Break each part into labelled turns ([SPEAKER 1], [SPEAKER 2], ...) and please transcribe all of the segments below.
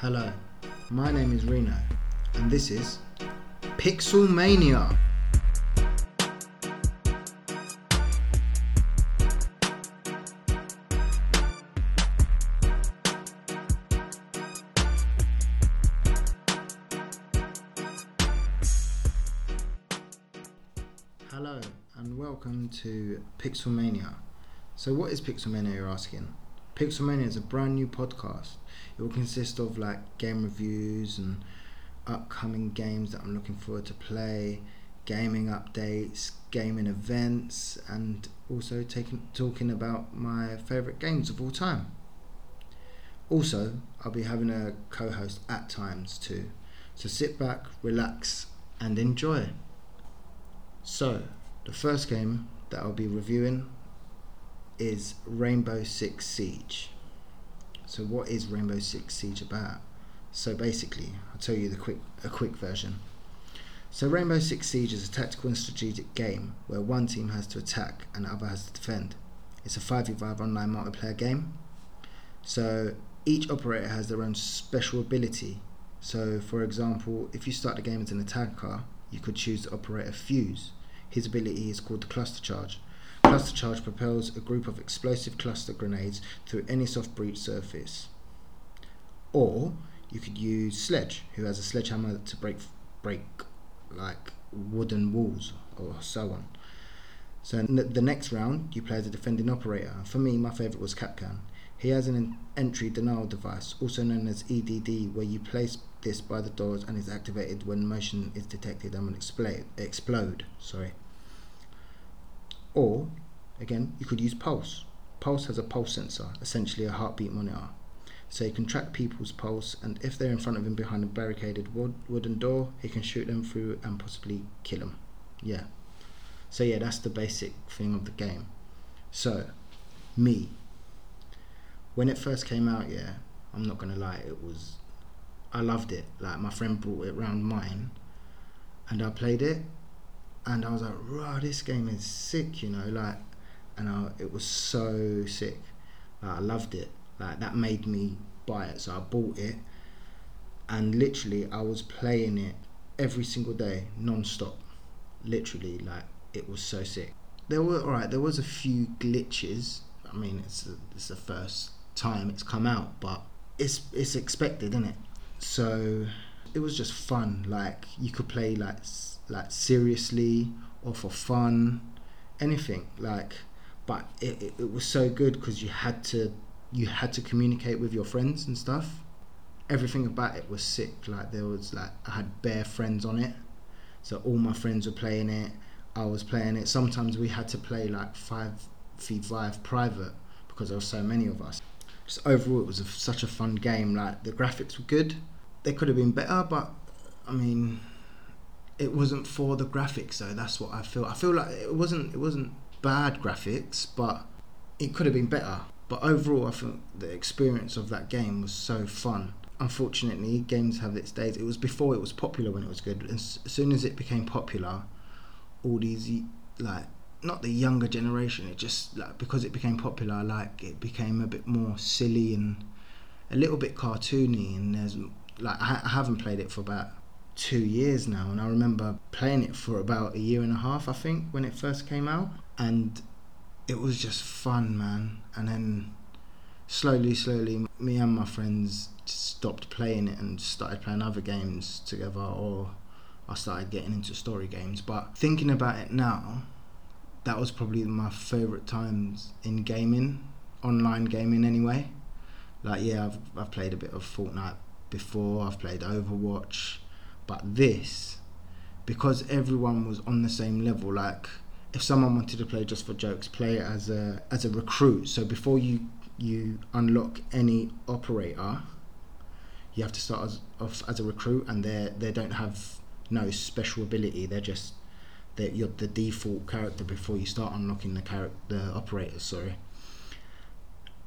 [SPEAKER 1] Hello, my name is Reno, and this is Pixel Mania. Hello, and welcome to Pixel Mania. So, what is Pixel Mania, you're asking? Pixel Mania is a brand new podcast. It will consist of like game reviews and upcoming games that I'm looking forward to play, gaming updates, gaming events, and also taking talking about my favorite games of all time. Also, I'll be having a co-host at times too. So sit back, relax, and enjoy. So, the first game that I'll be reviewing is Rainbow Six Siege. So, what is Rainbow Six Siege about? So, basically, I'll tell you the quick a quick version. So, Rainbow Six Siege is a tactical and strategic game where one team has to attack and the other has to defend. It's a 5v5 online multiplayer game. So, each operator has their own special ability. So, for example, if you start the game as an attacker, you could choose the operator Fuse. His ability is called the Cluster Charge. Cluster Charge propels a group of explosive cluster grenades through any soft breach surface. Or you could use Sledge, who has a sledgehammer to break break like wooden walls or so on. So the next round, you play as a defending operator. For me, my favourite was Kapkan. He has an entry denial device, also known as EDD, where you place this by the doors and is activated when motion is detected and will explode. Explode, sorry. Or, again, you could use Pulse. Pulse has a pulse sensor, essentially a heartbeat monitor. So he can track people's pulse, and if they're in front of him behind a barricaded wood, wooden door, he can shoot them through and possibly kill them. Yeah. So yeah, that's the basic thing of the game. So, me. When it first came out, yeah, I'm not gonna lie, it was, I loved it. Like my friend brought it round mine, and I played it, and I was like, "Wow, this game is sick," you know, like, and I, it was so sick. Like, I loved it. Like that made me buy it, so I bought it, and literally I was playing it every single day, non-stop. Literally, like it was so sick. There were alright. There was a few glitches. I mean, it's it's the first time it's come out, but it's it's expected, isn't it? So it was just fun. Like you could play like like seriously or for fun, anything. Like, but it, it, it was so good because you had to you had to communicate with your friends and stuff. Everything about it was sick. Like there was like I had bare friends on it, so all my friends were playing it. I was playing it. Sometimes we had to play like five five private because there were so many of us. Just overall, it was a, such a fun game. Like the graphics were good. They could have been better, but I mean, it wasn't for the graphics though. That's what I feel. I feel like it wasn't. It wasn't bad graphics, but it could have been better. But overall, I think the experience of that game was so fun. Unfortunately, games have its days. It was before it was popular when it was good. As, soon as it became popular, all these like not the younger generation. It just like because it became popular, like it became a bit more silly and a little bit cartoony. And there's like I, I haven't played it for about two years now, and I remember playing it for about a year and a half, I think, when it first came out, and it was just fun, man. And then slowly, slowly, me and my friends stopped playing it and started playing other games together, or I started getting into story games. But thinking about it now, that was probably my favorite times in gaming, online gaming anyway. Like yeah, I've I've played a bit of Fortnite before. I've played Overwatch, but this because everyone was on the same level. Like if someone wanted to play just for jokes, play it as a as a recruit. So before you you unlock any operator, you have to start as, off as a recruit, and they they don't have no special ability. They're just they're, you're the default character before you start unlocking the character the operators. Sorry.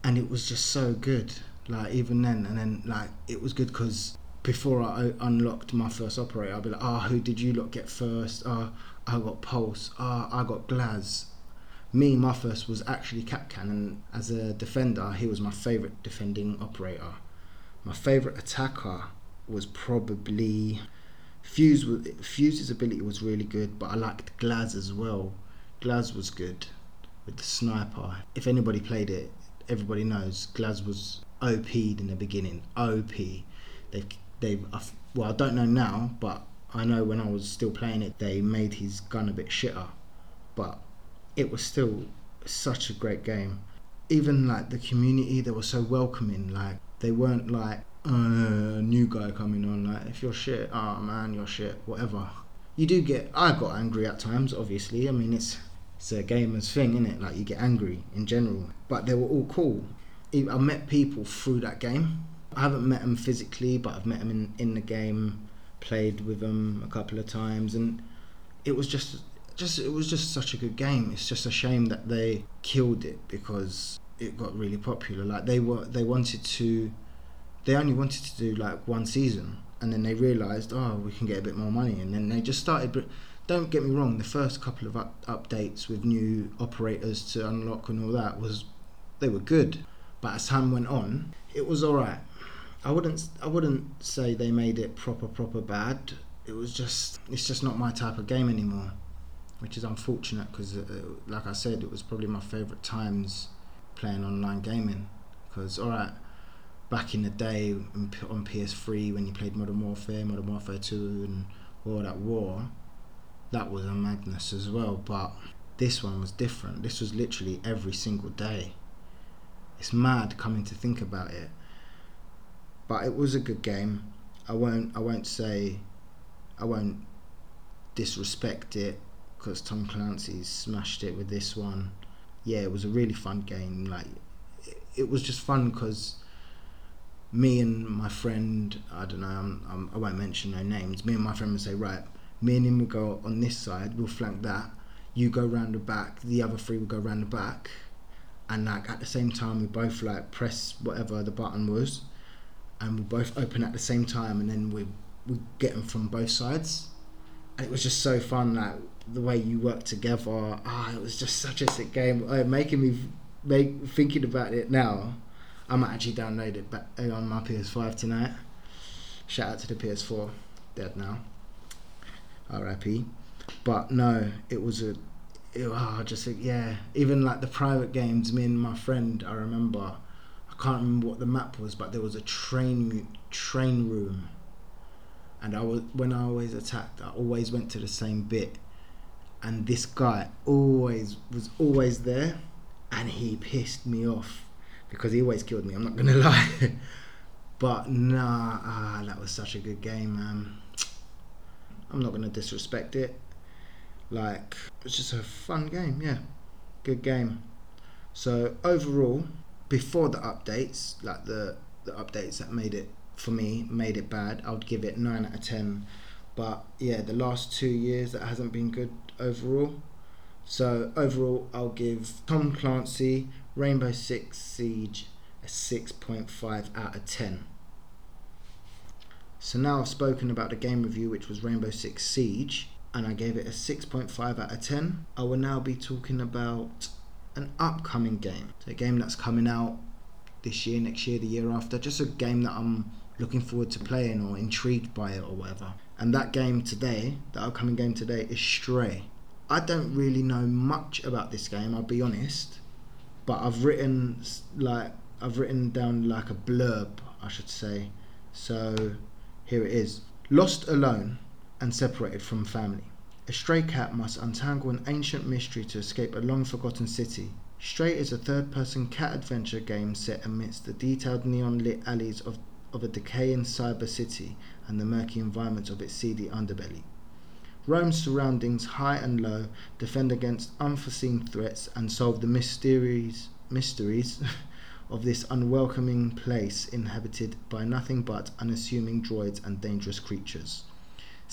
[SPEAKER 1] And it was just so good. Like even then, and then like it was good because before I unlocked my first operator, I'd be like, "Oh, who did you lot get first? Oh, I got Pulse. Oh, I got Glaz." Me, my first was actually Kapkan, and as a defender, he was my favourite defending operator. My favourite attacker was probably Fuse. Fuse's ability was really good, but I liked Glaz as well. Glaz was good with the sniper. If anybody played it, everybody knows Glaz was OP'd in the beginning. OP. They've they've well I don't know now, but I know when I was still playing it, they made his gun a bit shitter, but it was still such a great game. Even like the community, they were so welcoming. Like they weren't like uh, new guy coming on. Like if you're shit, oh man, you're shit, whatever. You do get. I got angry at times. Obviously, I mean it's it's a gamer's thing, isn't it? Like you get angry in general. But they were all cool. I met people through that game. I haven't met them physically, but I've met them in, in the game, played with them a couple of times, and it was just just it was just such a good game. It's just a shame that they killed it because it got really popular. Like they were they wanted to they only wanted to do like one season and then they realized oh we can get a bit more money and then they just started but don't get me wrong the first couple of up- updates with new operators to unlock and all that was they were good but as time went on it was all right i wouldn't i wouldn't say they made it proper proper bad it was just it's just not my type of game anymore which is unfortunate because uh, like i said it was probably my favorite times playing online gaming because all right back in the day on PS3 when you played Modern Warfare, Modern Warfare 2, and all that war, that was a madness as well. But this one was different. This was literally every single day. It's mad coming to think about it. But it was a good game. I won't. I won't say. I won't disrespect it because Tom Clancy smashed it with this one. Yeah, it was a really fun game. Like, it, it was just fun because me and my friend, I don't know, I'm, I'm, I will not mention no names. Me and my friend would say, right, me and him will go on this side, we'll flank that. You go round the back, the other three will go round the back, and like at the same time, we both like press whatever the button was, and we both open at the same time, and then we we get them from both sides. And it was just so fun, like the way you work together. Ah, it was just such a sick game. Uh, making me make thinking about it now I might actually download it back on my PS5 tonight. Shout out to the PS4, dead now. R.I.P. But no, it was a, it, oh, just yeah. Even like the private games, me and my friend, I remember. I can't remember what the map was, but there was a train train room. And I was when I always attacked, I always went to the same bit, and this guy always was always there, and he pissed me off because he always killed me. I'm not gonna lie. but nah, ah, that was such a good game, man. I'm not gonna disrespect it. Like it's just a fun game, yeah, good game. So overall, before the updates, like the the updates that made it for me made it bad, I would give it nine out of ten. But yeah, the last two years that hasn't been good overall. So overall, I'll give Tom Clancy Rainbow Six Siege a 6.5 out of 10. So now I've spoken about the game review, which was Rainbow Six Siege, and I gave it a 6.5 out of 10. I will now be talking about an upcoming game. So a game that's coming out this year, next year, the year after. Just a game that I'm looking forward to playing or intrigued by it or whatever. And that game today, the upcoming game today, is Stray. I don't really know much about this game, I'll be honest but I've written like I've written down like a blurb, I should say. So here it is. Lost alone and separated from family. A stray cat must untangle an ancient mystery to escape a long forgotten city. Stray is a third person cat adventure game set amidst the detailed neon lit alleys of, of a decaying cyber city and the murky environments of its seedy underbelly roam surroundings high and low, defend against unforeseen threats, and solve the mysteries mysteries of this unwelcoming place inhabited by nothing but unassuming droids and dangerous creatures.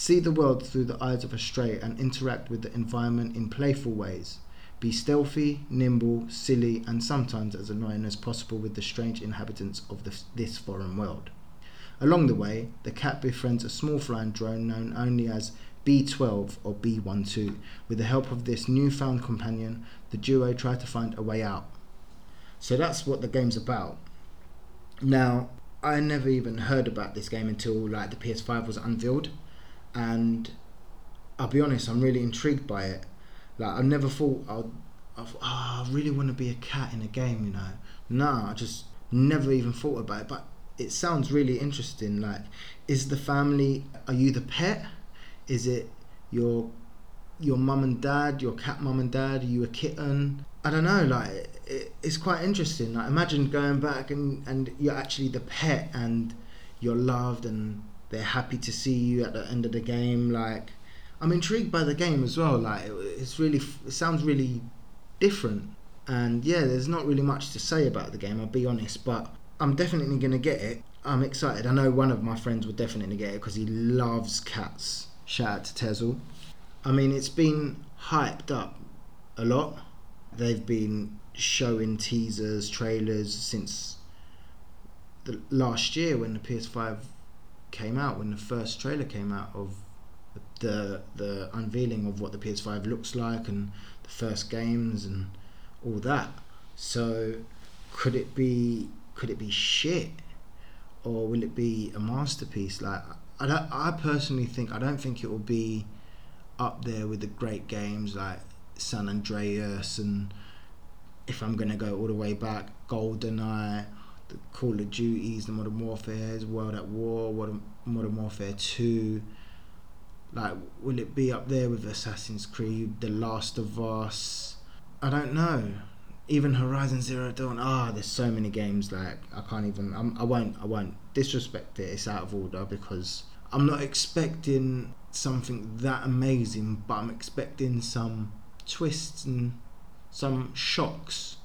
[SPEAKER 1] See the world through the eyes of a stray and interact with the environment in playful ways. Be stealthy, nimble, silly, and sometimes as annoying as possible with the strange inhabitants of this foreign world. Along the way, the cat befriends a small flying drone known only as B12 or B12. With the help of this newfound companion, the duo try to find a way out. So that's what the game's about. Now, I never even heard about this game until like the PS5 was unveiled, and I'll be honest, I'm really intrigued by it. Like I never thought I'd, i oh, I really want to be a cat in a game, you know. Nah, I just never even thought about it. But it sounds really interesting. Like, is the family? Are you the pet? Is it your your mum and dad, your cat mum and dad? Are you a kitten? I don't know. Like, it, it's quite interesting. Like, imagine going back and and you're actually the pet and you're loved and they're happy to see you at the end of the game. Like, I'm intrigued by the game as well. Like, it's really it sounds really different. And yeah, there's not really much to say about the game. I'll be honest, but I'm definitely going to get it. I'm excited. I know one of my friends will definitely get it because he loves cats. Shout out to Tezel. I mean, it's been hyped up a lot. They've been showing teasers, trailers since the last year when the PS5 came out, when the first trailer came out of the the unveiling of what the PS5 looks like and the first games and all that. So, could it be could it be shit or will it be a masterpiece? Like I don't, I personally think I don't think it will be up there with the great games like San Andreas and if I'm gonna go all the way back, GoldenEye, the Call of Duties, the Modern Warfare's, World at War, Modern Warfare Two. Like, will it be up there with Assassin's Creed, The Last of Us? I don't know even Horizon Zero Dawn. Ah, oh, there's so many games like I can't even. I'm, I won't. I won't disrespect it. It's out of order because I'm not expecting something that amazing, but I'm expecting some twists and some shocks,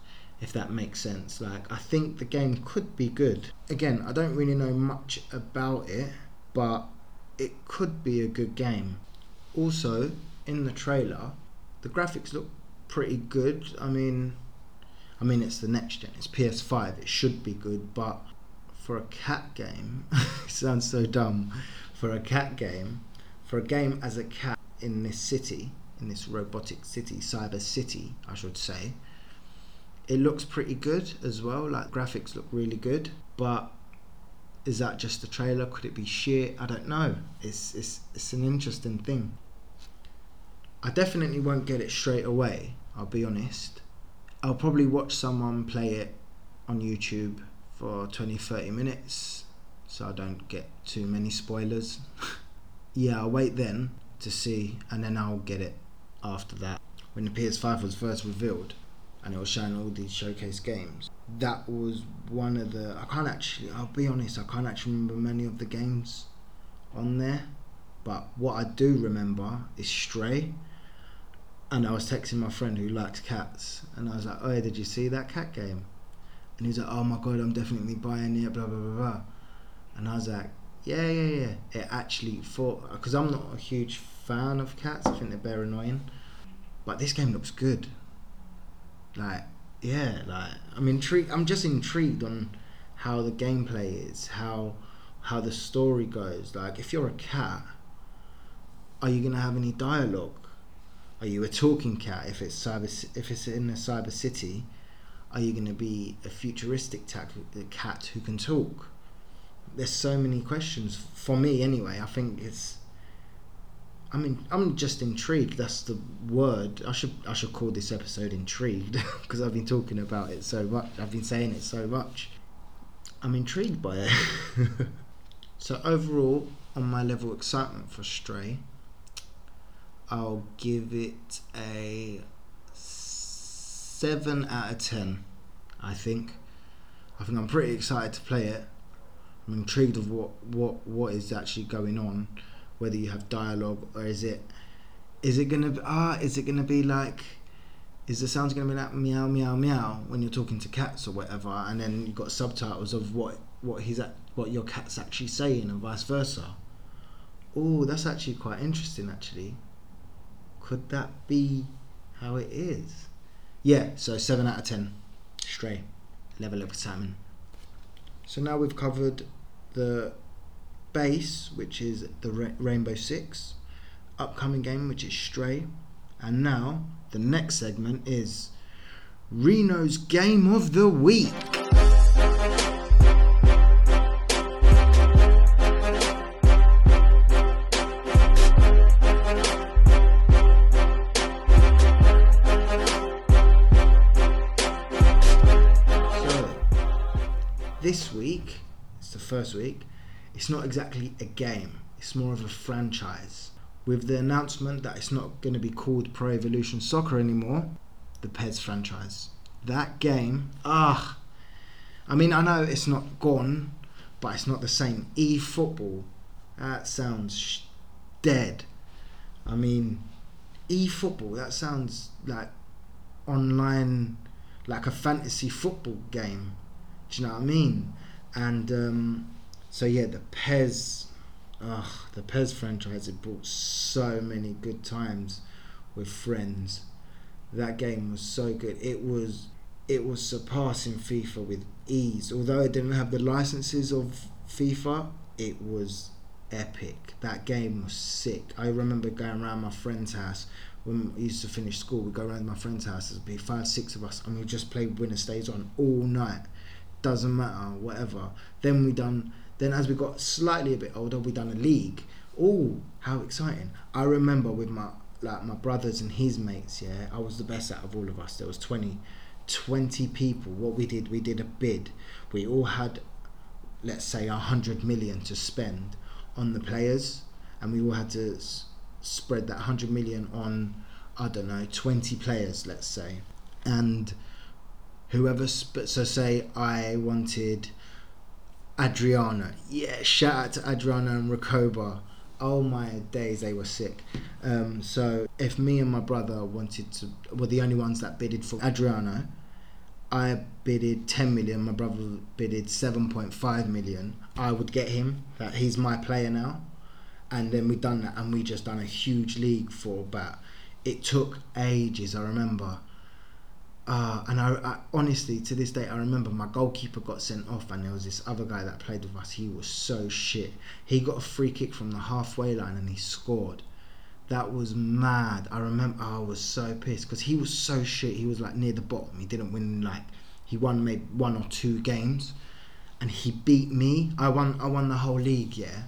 [SPEAKER 1] if that makes sense. Like I think the game could be good. Again, I don't really know much about it, but it could be a good game. Also, in the trailer, the graphics look pretty good. I mean, I mean, it's the next gen. It's PS5. It should be good, but for a cat game, it sounds so dumb. For a cat game, for a game as a cat in this city, in this robotic city, cyber city, I should say, it looks pretty good as well. Like graphics look really good, but is that just a trailer? Could it be shit? I don't know. It's it's it's an interesting thing. I definitely won't get it straight away. I'll be honest. I'll probably watch someone play it on YouTube for 20 30 minutes so I don't get too many spoilers. yeah, I'll wait then to see and then I'll get it after that. When the PS5 was first revealed and it was showing all these showcase games, that was one of the. I can't actually, I'll be honest, I can't actually remember many of the games on there. But what I do remember is Stray and I was texting my friend who likes cats, and I was like, "Oh, did you see that cat game?" And he's like, "Oh my god, I'm definitely buying it." Blah blah blah blah. And I was like, "Yeah, yeah, yeah." It actually thought because I'm not a huge fan of cats. I think they're very annoying, but this game looks good. Like, yeah, like I'm intrigued. I'm just intrigued on how the gameplay is, how how the story goes. Like, if you're a cat, are you gonna have any dialogue? Are you a talking cat if it's cyber if it's in a cyber city? Are you going to be a futuristic cat who can talk? There's so many questions for me anyway. I think it's. I mean, I'm just intrigued. That's the word. I should I should call this episode intrigued because I've been talking about it so much. I've been saying it so much. I'm intrigued by it. so overall, on my level of excitement for Stray, I'll give it a seven out of ten. I think. I think I'm pretty excited to play it. I'm intrigued of what what what is actually going on. Whether you have dialogue or is it is it gonna ah is it gonna be like is the sounds gonna be like meow meow meow when you're talking to cats or whatever, and then you've got subtitles of what what he's at what your cat's actually saying and vice versa. Oh, that's actually quite interesting actually could that be how it is? Yeah, so 7 out of 10. Stray. Level of excitement. So now we've covered the Base, which is the Ra- Rainbow Six, upcoming game, which is Stray, and now the next segment is Reno's Game of the Week. this week, it's the first week, it's not exactly a game. It's more of a franchise. With the announcement that it's not going to be called Pro Evolution Soccer anymore, the PES franchise. That game, ah, I mean, I know it's not gone, but it's not the same. E football, that sounds sh- dead. I mean, e football, that sounds like online, like a fantasy football game. Do you know what I mean? And um, so yeah, the PES, ugh, the PES franchise it brought so many good times with friends. That game was so good. It was it was surpassing FIFA with ease. Although it didn't have the licenses of FIFA, it was epic. That game was sick. I remember going around my friend's house when we used to finish school. We'd go around my friend's house. There'd be five, six of us, and we'd just play Winner Stays On all night. Doesn't matter, whatever. Then we done. Then as we got slightly a bit older, we done a league. Oh, how exciting! I remember with my like my brothers and his mates. Yeah, I was the best out of all of us. There was twenty. 20 people what we did we did a bid we all had let's say a hundred million to spend on the players and we all had to s- spread that 100 million on i don't know 20 players let's say and whoever sp- so say i wanted adriano yeah shout out to adriano and recoba oh my days they were sick um, so if me and my brother wanted to were the only ones that bidded for Adriano, I bidded 10 million, my brother bidded 7.5 million. I would get him, that he's my player now. And then we done that and we just done a huge league for about it took ages, I remember. Uh, and I, I honestly to this day I remember my goalkeeper got sent off and there was this other guy that played with us, he was so shit. He got a free kick from the halfway line and he scored. That was mad. I remember I was so pissed because he was so shit. He was like near the bottom. He didn't win like he won maybe one or two games, and he beat me. I won. I won the whole league. Yeah.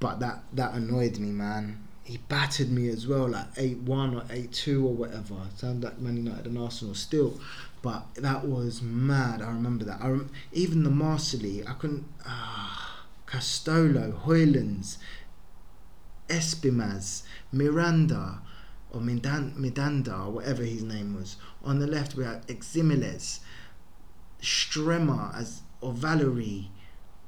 [SPEAKER 1] But that that annoyed me, man. He battered me as well, like eight one or eight two or whatever. Sound like Man United and Arsenal still, but that was mad. I remember that. I rem- even the Master I couldn't. Ah, Castolo, Hoylands, Espimas, Miranda, or Midan- Midanda, or whatever his name was. On the left, we had Eximiles, Stremer, as or Valerie.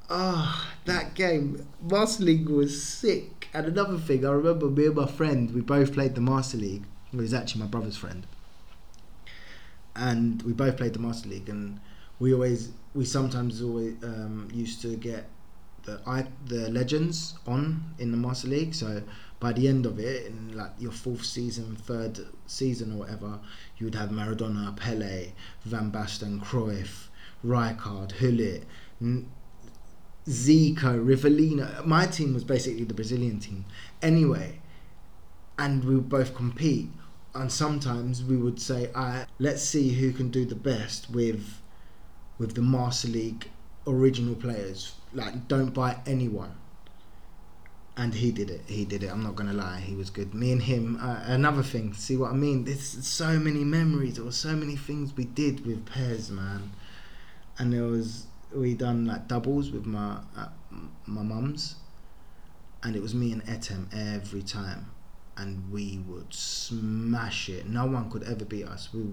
[SPEAKER 1] Ah, that game, Master League was sick. And another thing, I remember me and my friend, we both played the Master League. It was actually my brother's friend. And we both played the Master League, and we always, we sometimes always um, used to get the I, the legends on in the Master League. So by the end of it, in like your fourth season, third season or whatever, you would have Maradona, Pele, Van Basten, Cruyff, Rijkaard, Hullet, N- Zico, Rivelino. My team was basically the Brazilian team. Anyway, and we would both compete. And sometimes we would say, "I let's see who can do the best with with the Master League original players. Like, don't buy anyone." And he did it. He did it. I'm not gonna lie. He was good. Me and him. Uh, another thing. See what I mean? There's so many memories. There were so many things we did with pairs, man. And there was we done like doubles with my uh, my mums, and it was me and Etem every time, and we would smash it. No one could ever beat us. We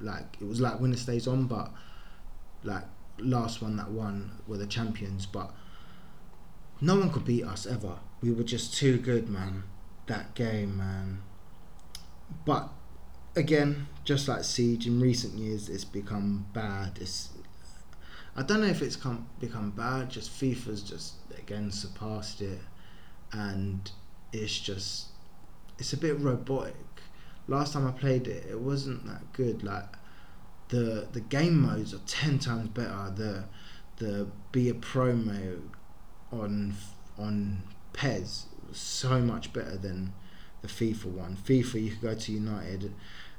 [SPEAKER 1] like it was like winner stays on, but like last one that won were the champions, but no one could beat us ever. We were just too good, man. That game, man. But again, just like Siege, in recent years, it's become bad. It's I don't know if it's come become bad. Just FIFA's just again surpassed it, and it's just it's a bit robotic. Last time I played it, it wasn't that good. Like the the game modes are ten times better. The the be a pro mode on on PES was so much better than the FIFA one. FIFA you could go to United,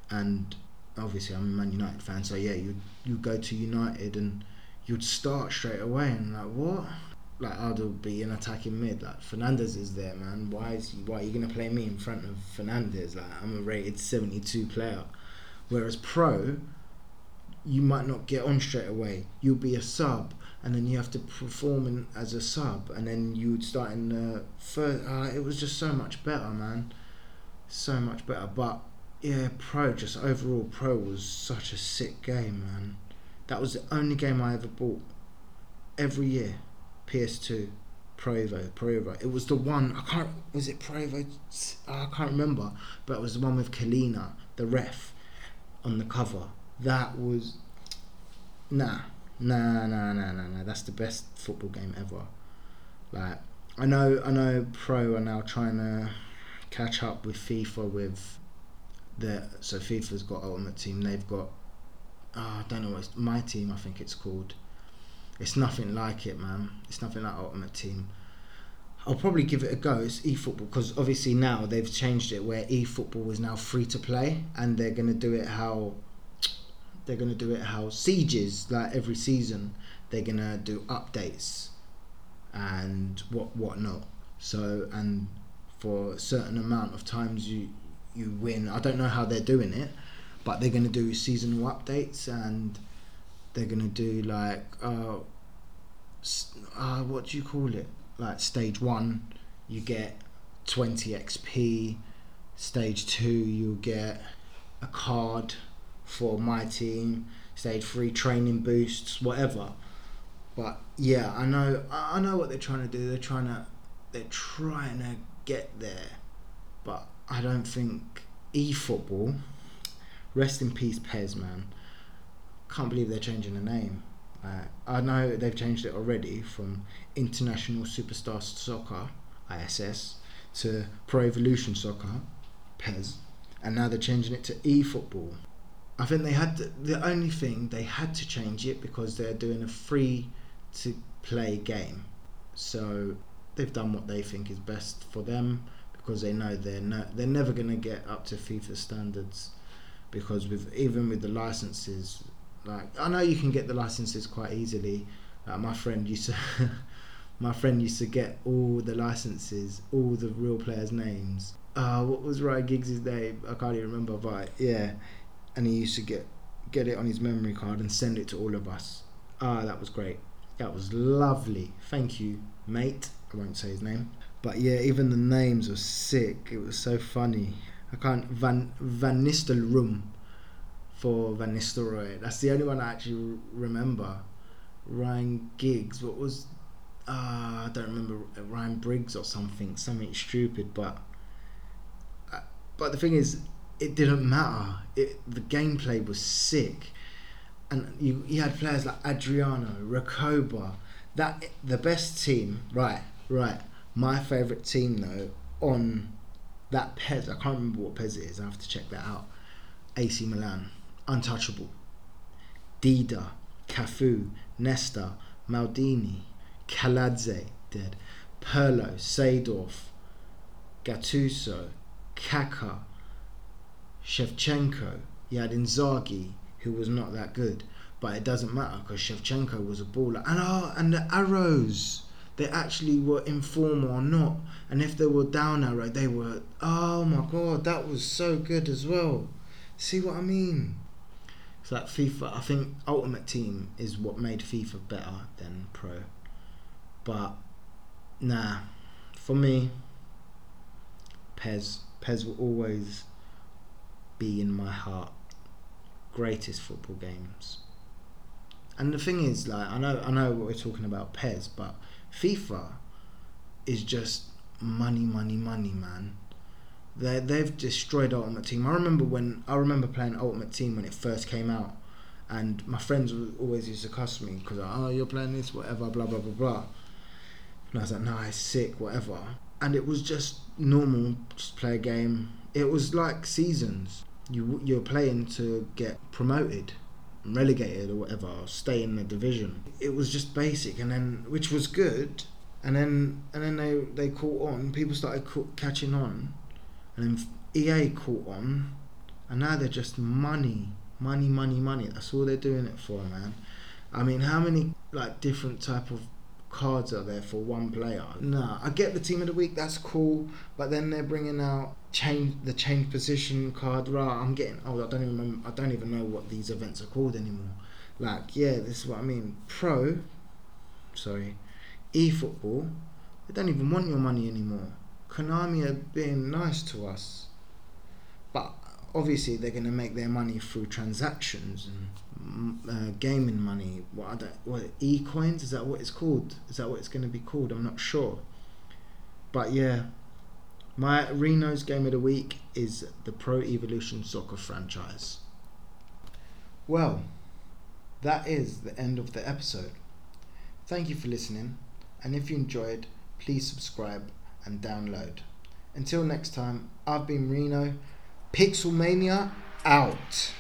[SPEAKER 1] and obviously I'm a Man United fan, so yeah, you you go to United and you'd start straight away and like what? Like I'd be an attacking mid. Like Fernandes is there, man. Why is he, why are you gonna play me in front of Fernandes? Like I'm a rated 72 player, whereas pro, you might not get on straight away. You'll be a sub, and then you have to perform in, as a sub, and then you would start in the first. Uh, it was just so much better, man. So much better. But yeah, Pro just overall Pro was such a sick game, man. That was the only game I ever bought every year. PS2, Pro Evo, Pro Evo. It was the one I can't. Was it Pro Evo? I can't remember, but it was the one with Collina, the ref, on the cover. That was nah Nah, nah, nah, nah, nah. That's the best football game ever. Like, I know, I know. Pro are now trying to catch up with FIFA with the so FIFA's got Ultimate Team. They've got, oh, I don't know what's my team. I think it's called. It's nothing like it, man. It's nothing like Ultimate Team. I'll probably give it a go. It's eFootball because obviously now they've changed it where eFootball is now free to play and they're gonna do it how they're to do it how sieges like every season they're to do updates and what what not so and for a certain amount of times you you win i don't know how they're doing it but they're going to do seasonal updates and they're going to do like uh, uh what do you call it like stage 1 you get 20 xp stage 2 you'll get a card for my team, stage three training boosts, whatever. But yeah, I know I know what they're trying to do. They're trying to they're trying to get there, but I don't think eFootball. Rest in peace, Pez man. Can't believe they're changing the name. Uh, I know they've changed it already from International Superstar Soccer (ISS) to Pro Evolution Soccer (PES), and now they're changing it to eFootball. I think they had to, the only thing they had to change it because they're doing a free to play game. So they've done what they think is best for them because they know they're no, they're never going to get up to FIFA standards because with even with the licenses like I know you can get the licenses quite easily like my friend used to my friend used to get all the licenses all the real players names uh, what was Ryan Giggs' name I can't even remember but yeah and he used to get get it on his memory card and send it to all of us. Ah, that was great. That was lovely. Thank you, mate. I won't say his name, but yeah, even the names were sick. It was so funny. I can't Van Van Nistelrooy for Van Nistelrooy. That's the only one I actually remember. Ryan Giggs. What was? Uh, I don't remember Ryan Briggs or something. Something stupid, but. Uh, but the thing is, it didn't matter. It the gameplay was sick, and you you had players like Adriano, Recoba. That the best team, right? Right. My favorite team though on that Pez, I can't remember what Pez it is. I have to check that out. AC Milan, untouchable. Dida, Cafu, Nesta, Maldini, Kaladze, dead. Pirlo, Seedorf, Gattuso, Kaká, Shevchenko, you had Inzaghi, who was not that good. But it doesn't matter because Shevchenko was a baller. And, oh, and the arrows, they actually were in form or not. And if they were down arrow, they were, oh my god, that was so good as well. See what I mean? So that FIFA, I think Ultimate Team is what made FIFA better than Pro. But nah, for me, PES, PES will always be in my heart greatest football games. And the thing is, like I know I know what we're talking about PES, but FIFA is just money, money, money, man. They they've destroyed Ultimate Team. I remember when I remember playing Ultimate Team when it first came out, and my friends always used to cuss me because oh you're playing this whatever blah blah blah blah. And I was like, nah, it's sick, whatever. And it was just normal, just play a game. It was like seasons you you're playing to get promoted relegated or whatever or stay in the division. It was just basic and then which was good and then and then they they caught on. People started ca- catching on. And then EA caught on and now they're just money money money money. That's all they're doing it for man. I mean how many like different type of cards are there for one player. Nah, I get the team of the week, that's cool, but then they're bringing out change the change position card. Right, I'm getting old. I don't even remember, I don't even know what these events are called anymore. Like, yeah, this is what I mean. Pro, sorry, e football, they don't even want your money anymore. Konami are being nice to us, but obviously they're going to make their money through transactions and uh, gaming money. What are what e coins? Is that what it's called? Is that what it's going to be called? I'm not sure. But yeah, my Reno's game of the week is the Pro Evolution Soccer franchise. Well, that is the end of the episode. Thank you for listening, and if you enjoyed, please subscribe and download. Until next time, I've been Reno. Pixelmania out.